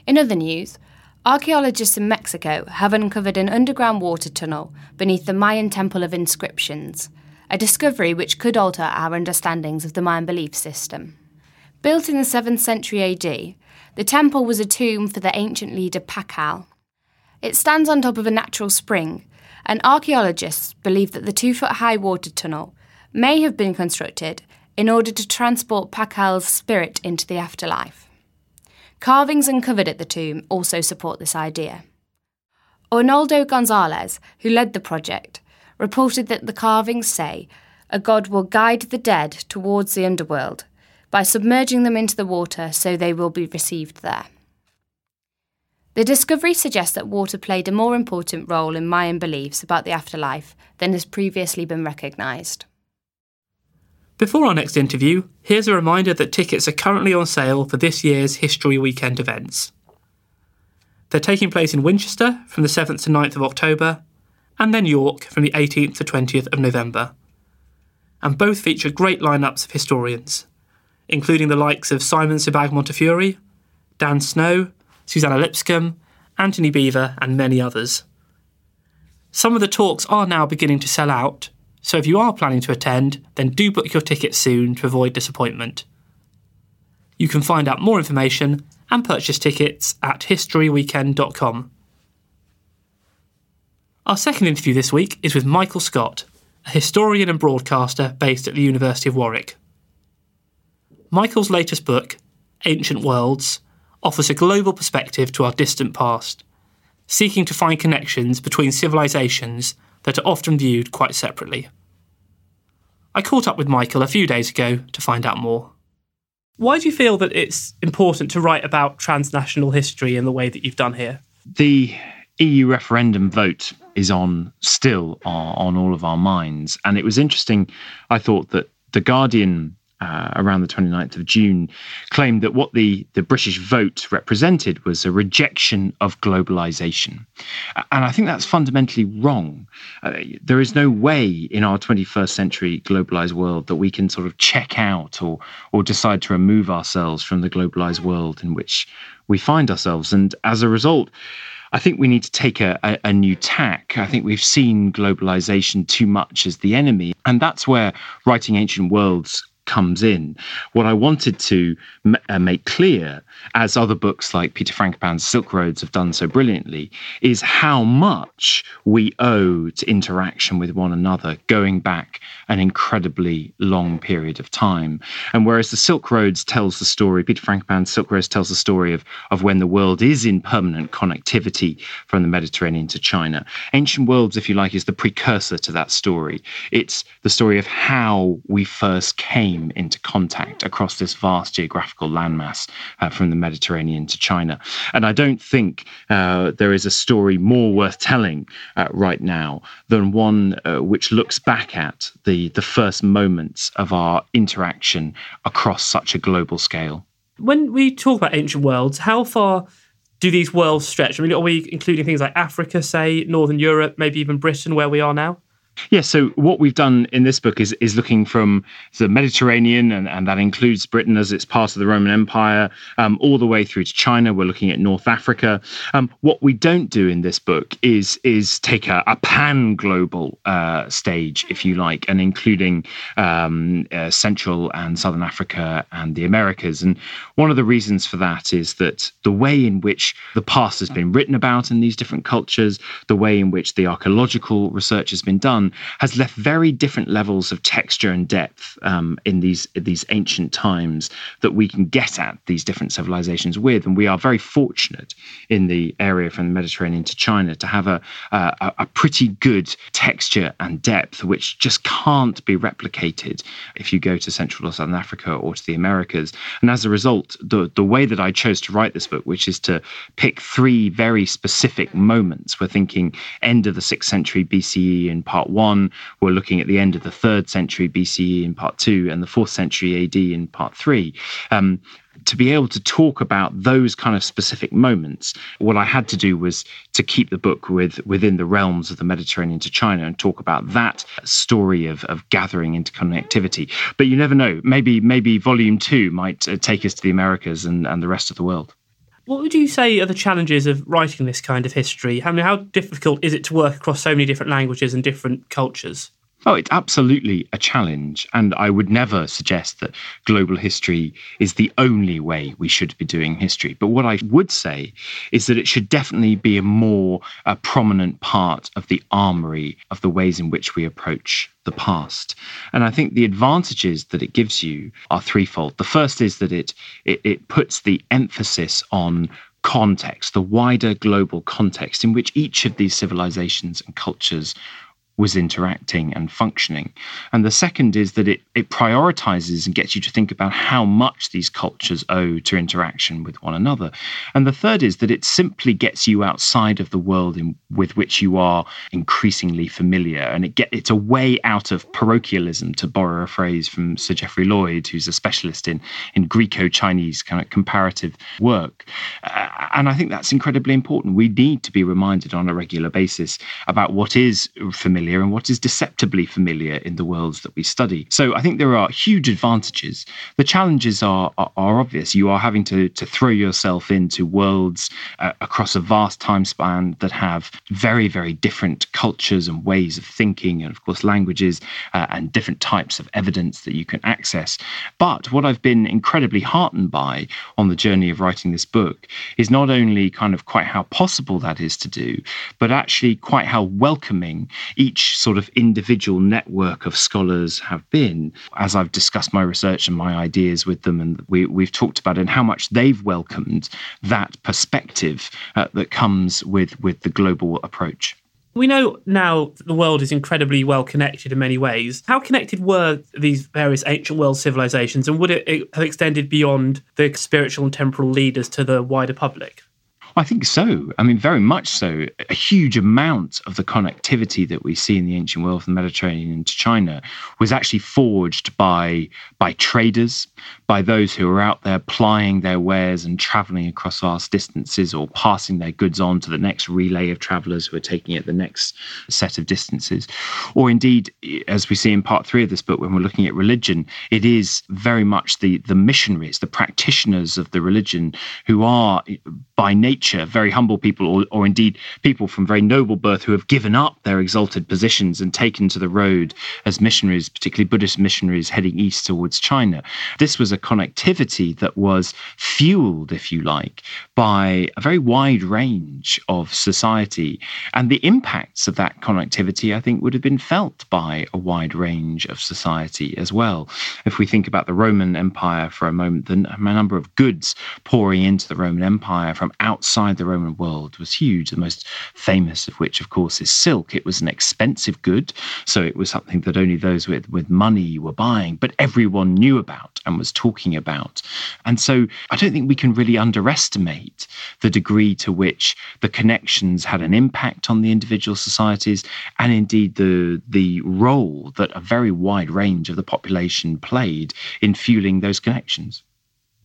In other news, archaeologists in Mexico have uncovered an underground water tunnel beneath the Mayan Temple of Inscriptions, a discovery which could alter our understandings of the Mayan belief system. Built in the 7th century AD, the temple was a tomb for the ancient leader Pakal. It stands on top of a natural spring, and archaeologists believe that the two foot high water tunnel may have been constructed in order to transport Pakal's spirit into the afterlife. Carvings uncovered at the tomb also support this idea. Arnoldo Gonzalez, who led the project, reported that the carvings say a god will guide the dead towards the underworld by submerging them into the water so they will be received there. The discovery suggests that water played a more important role in Mayan beliefs about the afterlife than has previously been recognised. Before our next interview, here's a reminder that tickets are currently on sale for this year's History Weekend events. They're taking place in Winchester from the 7th to 9th of October, and then York from the 18th to 20th of November. And both feature great lineups of historians, including the likes of Simon Sebag Montefiore, Dan Snow, Suzannah Lipscomb, Antony Beevor, and many others. Some of the talks are now beginning to sell out, so if you are planning to attend, then do book your tickets soon to avoid disappointment. You can find out more information and purchase tickets at historyweekend.com. Our second interview this week is with Michael Scott, a historian and broadcaster based at the University of Warwick. Michael's latest book, Ancient Worlds, offers a global perspective to our distant past, seeking to find connections between civilizations that are often viewed quite separately. I caught up with Michael a few days ago to find out more. Why do you feel that it's important to write about transnational history in the way that you've done here? The EU referendum vote is on still on, all of our minds. And it was interesting, I thought, that The Guardian uh, around the 29th of June, claimed that what the, the British vote represented was a rejection of globalization. And I think that's fundamentally wrong. Uh, there is no way in our 21st century globalized world that we can sort of check out or, or decide to remove ourselves from the globalized world in which we find ourselves. And as a result, I think we need to take a, a, a, new tack. I think we've seen globalization too much as the enemy. And that's where Writing Ancient Worlds comes in. What I wanted to m- uh, make clear, as other books like Peter Frankopan's Silk Roads have done so brilliantly, is how much we owe to interaction with one another going back an incredibly long period of time. And whereas the Silk Roads tells the story, Peter Frankopan's Silk Roads tells the story of, of when the world is in permanent connectivity from the Mediterranean to China. Ancient Worlds, if you like, is the precursor to that story. It's the story of how we first came came into contact across this vast geographical landmass uh, from the Mediterranean to China. And I don't think uh, there is a story more worth telling uh, right now than one uh, which looks back at the, the first moments of our interaction across such a global scale. When we talk about ancient worlds, how far do these worlds stretch? I mean, are we including things like Africa, say, Northern Europe, maybe even Britain, where we are now? Yeah, so what we've done in this book is is looking from the Mediterranean, and, and that includes Britain as it's part of the Roman Empire, um, all the way through to China. We're looking at North Africa. Um, what we don't do in this book is is take a, a pan global uh, stage, if you like, and including um, uh, Central and Southern Africa and the Americas. And one of the reasons for that is that the way in which the past has been written about in these different cultures, the way in which the archaeological research has been done has left very different levels of texture and depth um, in these these ancient times that we can get at these different civilizations with, and we are very fortunate in the area from the Mediterranean to China to have a a, a pretty good texture and depth which just can't be replicated if you go to Central or Southern Africa or to the Americas. And as a result, the the way that I chose to write this book, which is to pick three very specific moments, we're thinking end of the sixth century BCE in part one. We're looking at the end of the third century BCE in part two and the fourth century AD in part three. Um, to be able to talk about those kind of specific moments, what I had to do was to keep the book with within the realms of the Mediterranean to China and talk about that story of, of gathering interconnectivity. But you never know. Maybe maybe volume two might uh, take us to the Americas and, and the rest of the world. What would you say are the challenges of writing this kind of history? I mean, how difficult is it to work across so many different languages and different cultures? Oh, it's absolutely a challenge. And I would never suggest that global history is the only way we should be doing history. But what I would say is that it should definitely be a more a prominent part of the armory of the ways in which we approach the past. And I think the advantages that it gives you are threefold. The first is that it, it, it puts the emphasis on context, the wider global context in which each of these civilizations and cultures was interacting and functioning. And the second is that it, it prioritizes and gets you to think about how much these cultures owe to interaction with one another. And the third is that it simply gets you outside of the world in, with which you are increasingly familiar. And it get it's a way out of parochialism, to borrow a phrase from Sir Geoffrey Lloyd, who's a specialist in, in Greco-Chinese kind of comparative work. Uh, and I think that's incredibly important. We need to be reminded on a regular basis about what is familiar familiar and what is deceptively familiar in the worlds that we study. So I think there are huge advantages. The challenges are, are, are obvious. You are having to, to throw yourself into worlds uh, across a vast time span that have very, very different cultures and ways of thinking, and of course, languages uh, and different types of evidence that you can access. But what I've been incredibly heartened by on the journey of writing this book is not only kind of quite how possible that is to do, but actually quite how welcoming each each sort of individual network of scholars have been, as I've discussed my research and my ideas with them, and we, we've talked about it, and how much they've welcomed that perspective uh, that comes with, with the global approach. We know now the world is incredibly well connected in many ways. How connected were these various ancient world civilizations, and would it have extended beyond the spiritual and temporal leaders to the wider public? I think so. I mean, very much so. A huge amount of the connectivity that we see in the ancient world from the Mediterranean to China was actually forged by by traders, by those who were out there plying their wares and traveling across vast distances or passing their goods on to the next relay of travelers who are taking it the next set of distances. Or indeed, as we see in part three of this book, when we're looking at religion, it is very much the the missionaries, the practitioners of the religion who are by nature very humble people, or, or indeed people from very noble birth who have given up their exalted positions and taken to the road as missionaries, particularly Buddhist missionaries heading east towards China. This was a connectivity that was fueled, if you like, by a very wide range of society. And the impacts of that connectivity, I think, would have been felt by a wide range of society as well. If we think about the Roman Empire for a moment, the number of goods pouring into the Roman Empire from outside the Roman world was huge. The most famous of which, of course, is silk. It was an expensive good, so it was something that only those with, with money were buying, but everyone knew about and was talking about. And so I don't think we can really underestimate the degree to which the connections had an impact on the individual societies and indeed the, the role that a very wide range of the population played in fueling those connections.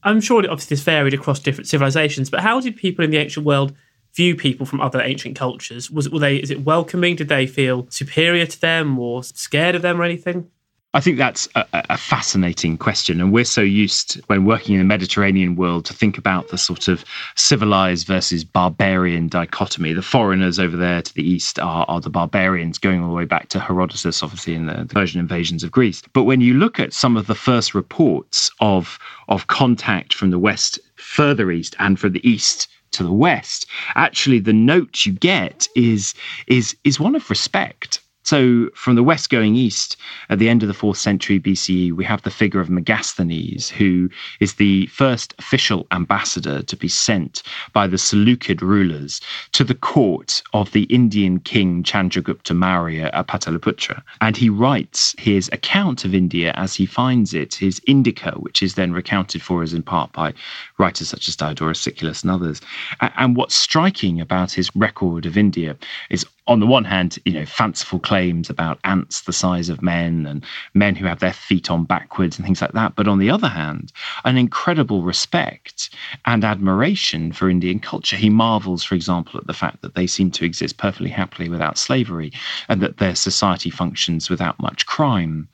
I'm sure obviously this varied across different civilizations, but how did people in the ancient world view people from other ancient cultures? Was were they is it welcoming? Did they feel superior to them or scared of them or anything? I think that's a, a, fascinating question. And we're so used when working in the Mediterranean world to think about the sort of civilized versus barbarian dichotomy. The foreigners over there to the east are, are the barbarians, going all the way back to Herodotus, obviously, in the, the Persian invasions of Greece. But when you look at some of the first reports of, of contact from the west further east and from the east to the west, actually the note you get is is is one of respect so, from the west going east, at the end of the fourth century BCE, we have the figure of Megasthenes, who is the first official ambassador to be sent by the Seleucid rulers to the court of the Indian king Chandragupta Maurya at Pataliputra. And he writes his account of India as he finds it, his Indica, which is then recounted for us in part by writers such as Diodorus Siculus and others. And what's striking about his record of India is on the one hand, you know, fanciful claims about ants the size of men and men who have their feet on backwards and things like that. But on the other hand, an incredible respect and admiration for Indian culture. He marvels, for example, at the fact that they seem to exist perfectly happily without slavery and that their society functions without much crime.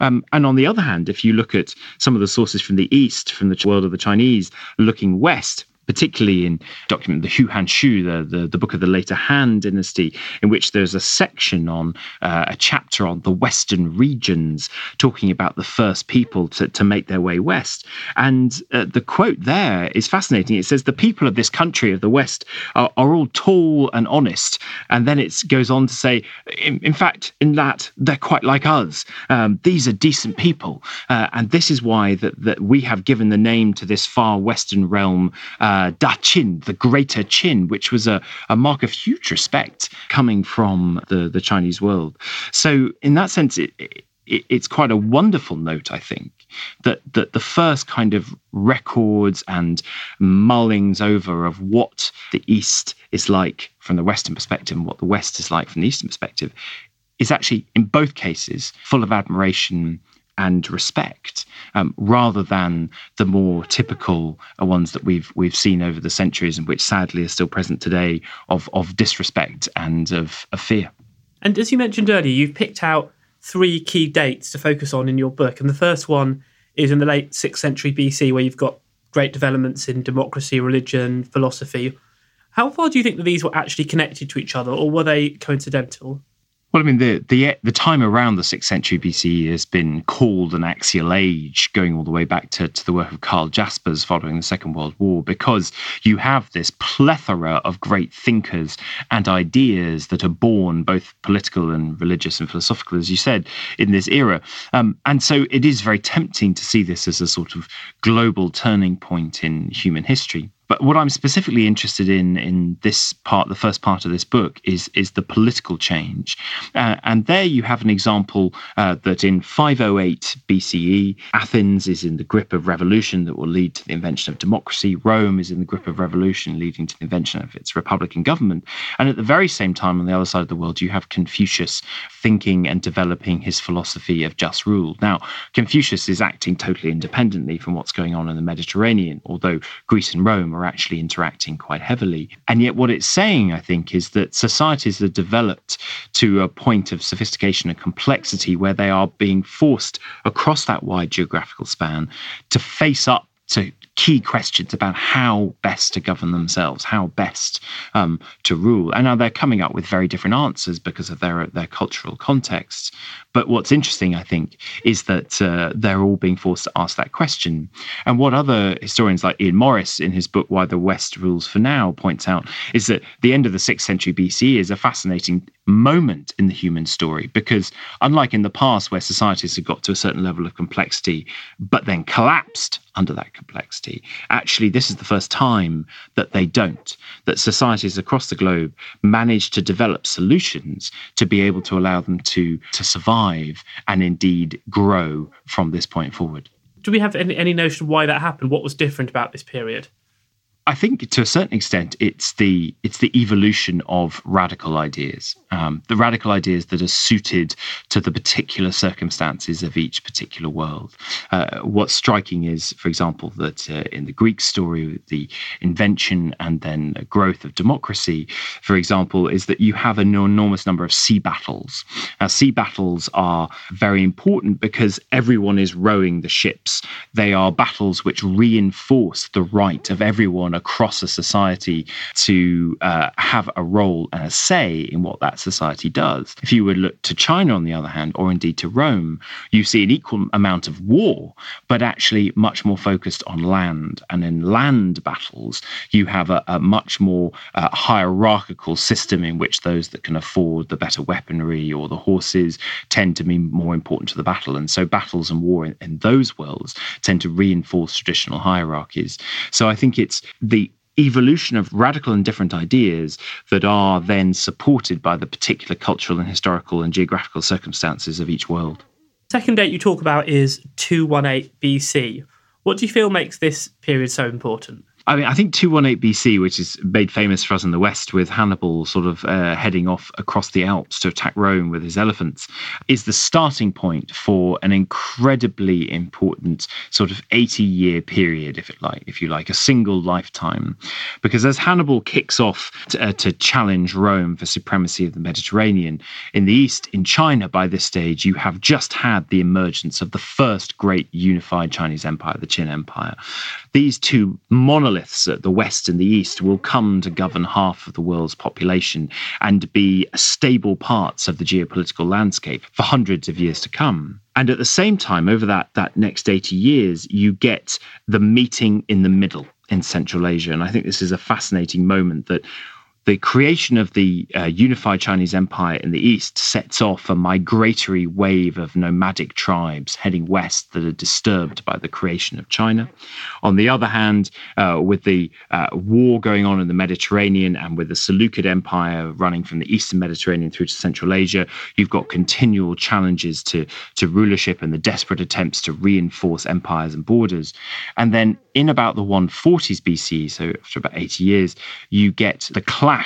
Um, and on the other hand, if you look at some of the sources from the East, from the world of the Chinese, looking west, particularly in document the Hou Hanshu, the, the, the book of the later Han dynasty, in which there's a section on uh, a chapter on the western regions, talking about the first people to, to make their way west. And uh, the quote there is fascinating. It says, The people of this country of the West are, are all tall and honest. And then it goes on to say, in, in fact, in that, they're quite like us. Um, these are decent people. Uh, and this is why that, that we have given the name to this far western realm. Uh, uh, Da Qin, the Greater Qin, which was a, a mark of huge respect coming from the, the Chinese world. So, in that sense, it, it it's quite a wonderful note, I think, that that the first kind of records and mullings over of what the East is like from the Western perspective and what the West is like from the Eastern perspective is actually, in both cases, full of admiration and respect, um, rather than the more typical uh, ones that we've we've seen over the centuries, and which sadly are still present today, of of disrespect and of, of fear. And as you mentioned earlier, you've picked out three key dates to focus on in your book, and the first one is in the late sixth century BC, where you've got great developments in democracy, religion, philosophy. How far do you think that these were actually connected to each other, or were they coincidental? Well, I mean, the, the the time around the sixth century BCE has been called an axial age, going all the way back to, to the work of Karl Jaspers following the Second World War, because you have this plethora of great thinkers and ideas that are born, both political and religious and philosophical, as you said, in this era. Um, and so it is very tempting to see this as a sort of global turning point in human history. But what I'm specifically interested in in this part, the first part of this book, is is the political change, uh, and there you have an example uh, that in 508 BCE, Athens is in the grip of revolution that will lead to the invention of democracy. Rome is in the grip of revolution, leading to the invention of its republican government. And at the very same time, on the other side of the world, you have Confucius thinking and developing his philosophy of just rule. Now, Confucius is acting totally independently from what's going on in the Mediterranean, although Greece and Rome are actually interacting quite heavily. And yet, what it's saying, I think, is that societies are developed to a point of sophistication and complexity where they are being forced across that wide geographical span to face up to key questions about how best to govern themselves, how best um, to rule. And now they're coming up with very different answers because of their their cultural contexts. But what's interesting, I think, is that uh, they're all being forced to ask that question. And what other historians like Ian Morris in his book Why the West Rules for Now points out is that the end of the 6th century BC is a fascinating moment in the human story because unlike in the past where societies had got to a certain level of complexity but then collapsed under that complexity actually this is the first time that they don't that societies across the globe manage to develop solutions to be able to allow them to to survive and indeed grow from this point forward. Do we have any, any notion why that happened? What was different about this period I think to a certain extent, it's the it's the evolution of radical ideas, um, the radical ideas that are suited to the particular circumstances of each particular world. Uh, what's striking is, for example, that uh, in the Greek story, the invention and then growth of democracy, for example, is that you have an enormous number of sea battles. Now, sea battles are very important because everyone is rowing the ships. They are battles which reinforce the right of everyone across a society to uh, have a role and a say in what that society does. If you would look to China, on the other hand, or indeed to Rome, you see an equal amount of war, but actually much more focused on land. And in land battles, you have a, a much more uh, hierarchical system in which those that can afford the better weaponry or the horses tend to be more important to the battle. And so battles and war in, in those worlds tend to reinforce traditional hierarchies. So I think it's the evolution of radical and different ideas that are then supported by the particular cultural and historical and geographical circumstances of each world. Second date you talk about is 218 BC. What do you feel makes this period so important? I mean, I think 218 BC, which is made famous for us in the West with Hannibal sort of uh, heading off across the Alps to attack Rome with his elephants, is the starting point for an incredibly important sort of 80 year period, if it like, if you like, a single lifetime. Because as Hannibal kicks off to, uh, to challenge Rome for supremacy of the Mediterranean, in the East, in China, by this stage, you have just had the emergence of the first great unified Chinese empire, the Qin Empire. These two monoliths monoliths at the west and the east will come to govern half of the world's population and be stable parts of the geopolitical landscape for hundreds of years to come. And at the same time, over that, that next 80 years, you get the meeting in the middle in Central Asia. And I think this is a fascinating moment that the creation of the uh, unified Chinese empire in the east sets off a migratory wave of nomadic tribes heading west that are disturbed by the creation of China. On the other hand, uh, with the uh, war going on in the Mediterranean and with the Seleucid Empire running from the eastern Mediterranean through to Central Asia, you've got continual challenges to, to rulership and the desperate attempts to reinforce empires and borders. And then in about the 140s BC, so after about 80 years, you get the clash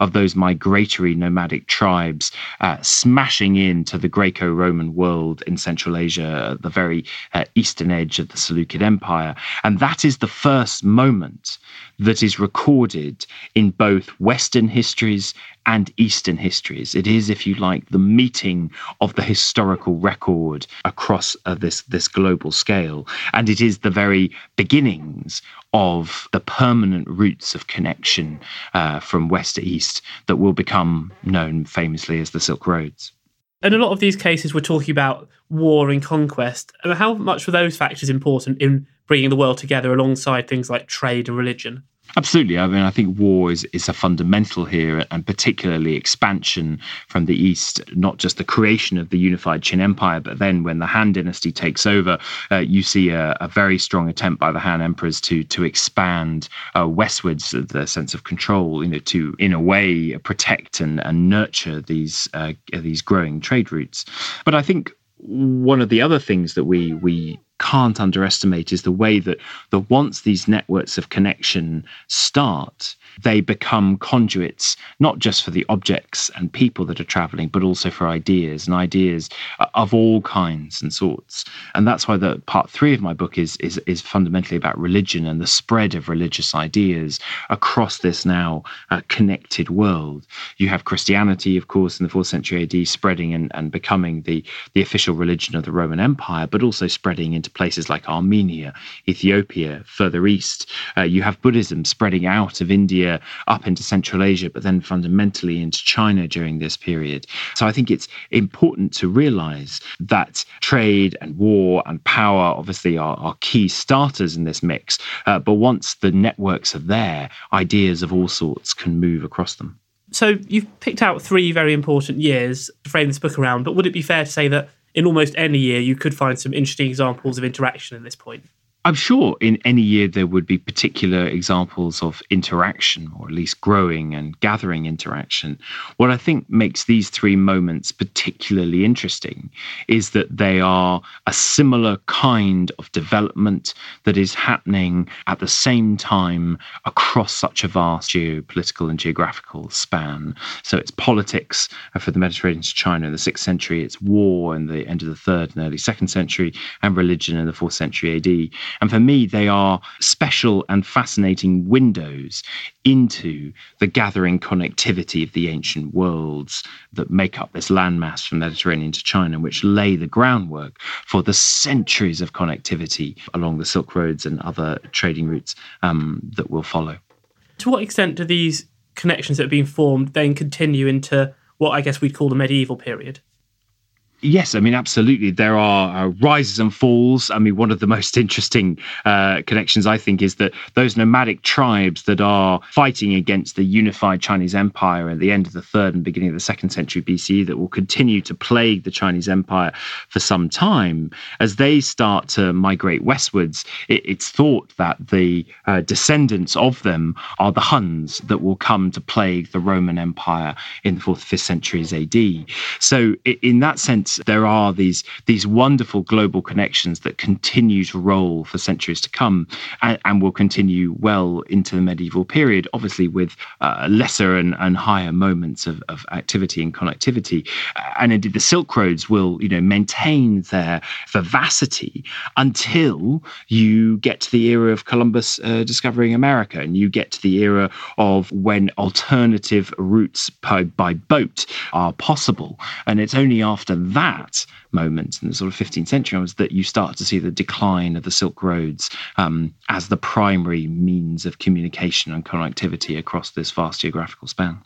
of those migratory nomadic tribes uh, smashing into the Greco Roman world in Central Asia, the very uh, eastern edge of the Seleucid Empire. And that is the first moment that is recorded in both Western histories and Eastern histories. It is, if you like, the meeting of the historical record across uh, this, this global scale. And it is the very beginnings of the permanent routes of connection uh, from West to East that will become known famously as the Silk Roads. In a lot of these cases, we're talking about war and conquest. How much were those factors important in bringing the world together alongside things like trade and religion? Absolutely. I mean, I think war is, is a fundamental here, and particularly expansion from the east, not just the creation of the unified Qin Empire, but then when the Han Dynasty takes over, uh, you see a, a, very strong attempt by the Han emperors to to expand uh, westwards the sense of control, you know, to in a way protect and, and nurture these uh, these growing trade routes. But I think one of the other things that we we can't underestimate is the way that that once these networks of connection start they become conduits not just for the objects and people that are traveling but also for ideas and ideas of all kinds and sorts. And that's why the part 3 of my book is is is fundamentally about religion and the spread of religious ideas across this now uh, connected world. You have christianity of course in the 4th century AD spreading and, and becoming the the official religion of the Roman Empire but also spreading into places like Armenia Ethiopia further east uh, you have Buddhism spreading out of India India up into Central Asia, but then fundamentally into China during this period. So I think it's important to realize that trade and war and power obviously are, are key starters in this mix. Uh, but once the networks are there, ideas of all sorts can move across them. So you've picked out three very important years to frame this book around, but would it be fair to say that in almost any year you could find some interesting examples of interaction at this point? I'm sure in any year there would be particular examples of interaction, or at least growing and gathering interaction. What I think makes these three moments particularly interesting is that they are a similar kind of development that is happening at the same time across such a vast geopolitical and geographical span. So it's politics for the Mediterranean to China in the sixth century, it's war in the end of the third and early second century, and religion in the fourth century AD. And for me, they are special and fascinating windows into the gathering connectivity of the ancient worlds that make up this landmass from the Mediterranean to China, which lay the groundwork for the centuries of connectivity along the Silk Roads and other trading routes um, that will follow. To what extent do these connections that have been formed then continue into what I guess we'd call the medieval period? Yes, I mean, absolutely. There are uh, rises and falls. I mean, one of the most interesting uh, connections, I think, is that those nomadic tribes that are fighting against the unified Chinese Empire at the end of the third and beginning of the second century BCE, that will continue to plague the Chinese Empire for some time, as they start to migrate westwards, it, it's thought that the uh, descendants of them are the Huns that will come to plague the Roman Empire in the fourth, fifth centuries AD. So, in that sense, there are these these wonderful global connections that continue to roll for centuries to come and, and will continue well into the medieval period, obviously with uh, lesser and, and higher moments of, of activity and connectivity. And indeed, the Silk Roads will, you know, maintain their vivacity until you get to the era of Columbus uh, discovering America and you get to the era of when alternative routes by, by boat are possible. And it's only after that that moment in the sort of 15th century was that you start to see the decline of the Silk Roads um, as the primary means of communication and connectivity across this vast geographical span.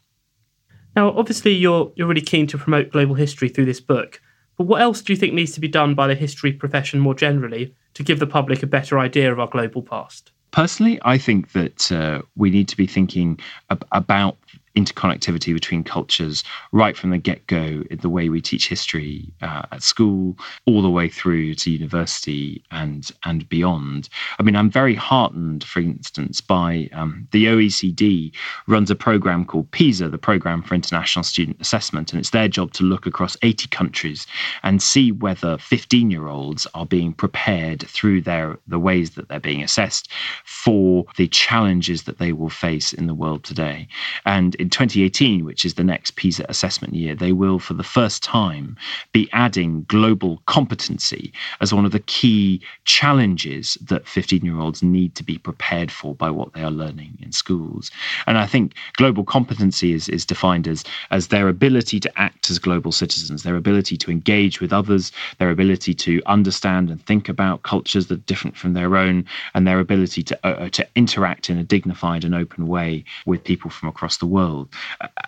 Now, obviously, you're you're really keen to promote global history through this book. But what else do you think needs to be done by the history profession more generally to give the public a better idea of our global past? Personally, I think that uh, we need to be thinking ab- about interconnectivity between cultures right from the get go, the way we teach history uh, at school, all the way through to university and and beyond. I mean, I'm very heartened, for instance, by um, the OECD runs a program called PISA, the Program for International Student Assessment, and it's their job to look across 80 countries and see whether 15 year olds are being prepared through their the ways that they're being assessed for the challenges that they will face in the world today. And in 2018, which is the next PISA assessment year, they will, for the first time, be adding global competency as one of the key challenges that 15 year olds need to be prepared for by what they are learning in schools. And I think global competency is, is defined as, as their ability to act as global citizens, their ability to engage with others, their ability to understand and think about cultures that are different from their own, and their ability to, uh, to interact in a dignified and open way with people from across the world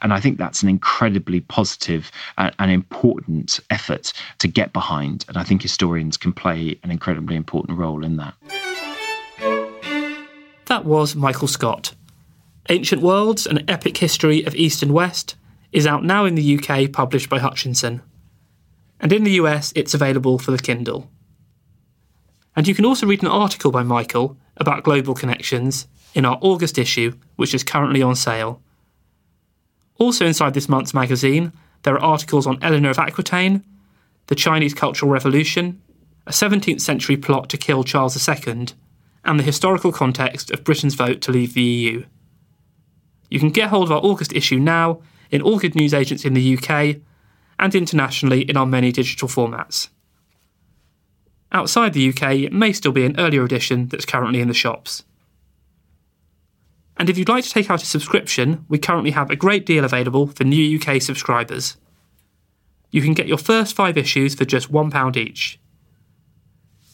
And I think that's an incredibly positive uh, and important effort to get behind. And I think historians can play an incredibly important role in that. That was Michael Scott. Ancient Worlds An Epic History of East and West is out now in the UK, published by Hutchinson. And in the US, it's available for the Kindle. And you can also read an article by Michael about global connections in our August issue, which is currently on sale. Also, inside this month's magazine, there are articles on Eleanor of Aquitaine, the Chinese Cultural Revolution, a 17th century plot to kill Charles II, and the historical context of Britain's vote to leave the EU. You can get hold of our August issue now in all good newsagents in the UK and internationally in our many digital formats. Outside the UK, it may still be an earlier edition that's currently in the shops. And if you'd like to take out a subscription, we currently have a great deal available for new UK subscribers. You can get your first five issues for just £1 each.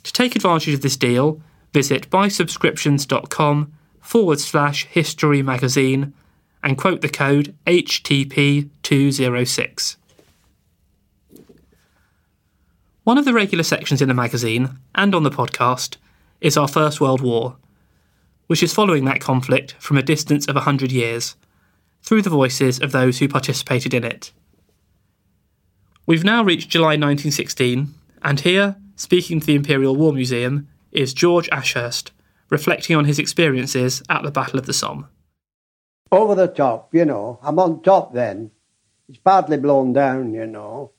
To take advantage of this deal, visit buysubscriptions.com forward slash history magazine and quote the code HTP206. One of the regular sections in the magazine and on the podcast is our First World War which is following that conflict from a distance of 100 years, through the voices of those who participated in it. We've now reached July 1916, and here, speaking to the Imperial War Museum, is George Ashurst, reflecting on his experiences at the Battle of the Somme. Over the top, you know. I'm on top then. It's partly blown down, you know.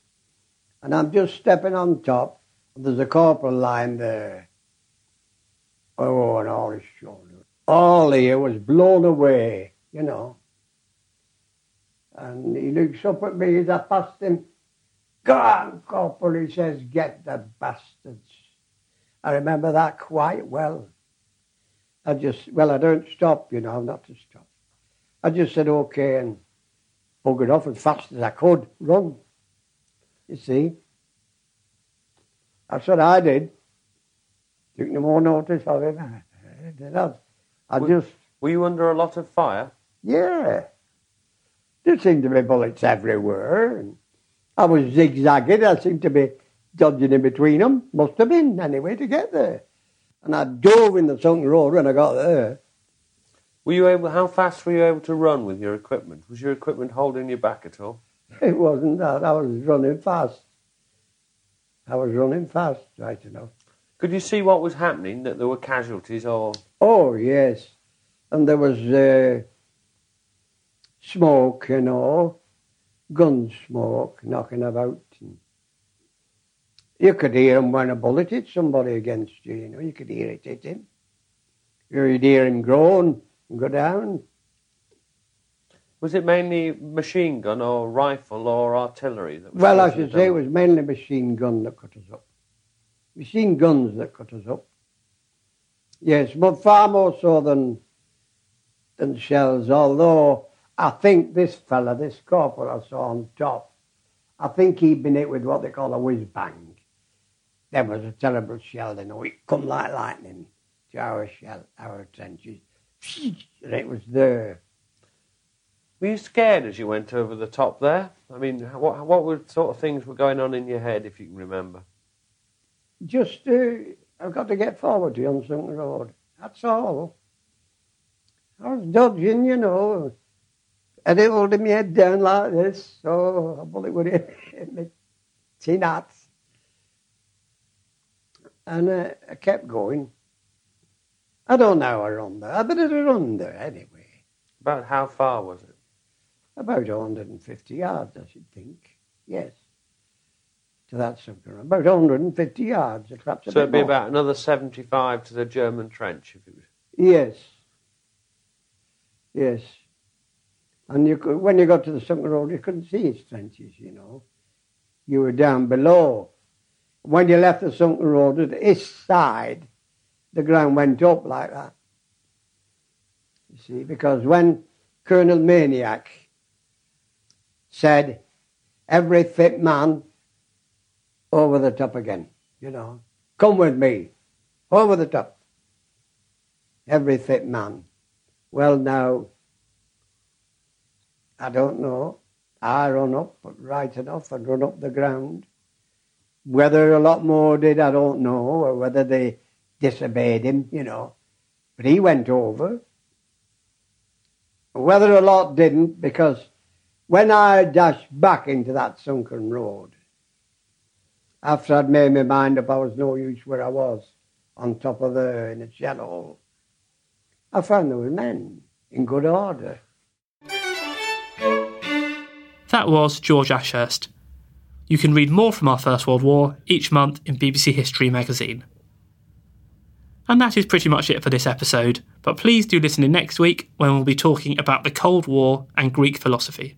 And I'm just stepping on top. And there's a corporal lying there. Oh, and all his shoulders. All here was blown away, you know. And he looks up at me as I passed him. Go on, Corporal, he says, get the bastards. I remember that quite well. I just, well, I don't stop, you know, I'm not to stop. I just said, okay, and buggered off as fast as I could, run. You see? That's what I did. Took no more notice of it. I, I just. Were you under a lot of fire? Yeah. There seemed to be bullets everywhere. And I was zigzagging. I seemed to be dodging in between them. Must have been, anyway, to get there. And I dove in the sunken road when I got there. Were you able? How fast were you able to run with your equipment? Was your equipment holding you back at all? It wasn't that. I was running fast. I was running fast, right enough. Could you see what was happening? That there were casualties, or Oh yes, and there was uh, smoke, you know, gun smoke knocking about. And you could hear him when a bullet hit somebody against you. You know, you could hear it hit him. You'd hear him groan and go down. was it mainly machine gun, or rifle, or artillery? That was Well, I should say it was mainly machine gun that cut us up. Machine guns that cut us up. Yes, but far more so than than shells. Although I think this fella, this corporal I saw on top, I think he'd been hit with what they call a whiz bang. There was a terrible shell, you know, it come like lightning to our shell, our trenches. And it was there. Were you scared as you went over the top there? I mean, what what sort of things were going on in your head, if you can remember? Just, uh, I've got to get forward to on Sunken Road. That's all. I was dodging, you know, and it holding my head down like this, so a bullet would hit me tin hat. And uh, I kept going. I don't know how I run there. I better run there anyway. About how far was it? About 150 yards, I should think. Yes. To that sunken road. About 150 yards, perhaps a So it'd be more. about another seventy-five to the German trench, if it was. Yes. Yes. And you could, when you got to the sunken road, you couldn't see its trenches, you know. You were down below. When you left the sunken road at the east side, the ground went up like that. You see, because when Colonel Magniac said, every fit man over the top again, you know, come with me, over the top every fit man. Well, now, I don't know. I run up but right enough and run up the ground. Whether a lot more did, I don't know, or whether they disobeyed him, you know. But he went over. Whether a lot didn't, because when I dashed back into that sunken road, after I'd made my mind up I was no use where I was, on top of there in a shell I found there were men in good order. That was George Ashurst. You can read more from our First World War each month in BBC History magazine. And that is pretty much it for this episode, but please do listen in next week when we'll be talking about the Cold War and Greek philosophy.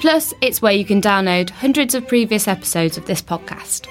Plus, it's where you can download hundreds of previous episodes of this podcast.